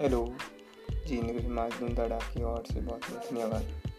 Hello जी निगरी माजदूम दड़ा की ओर से बहुत बहुत धन्यवाद।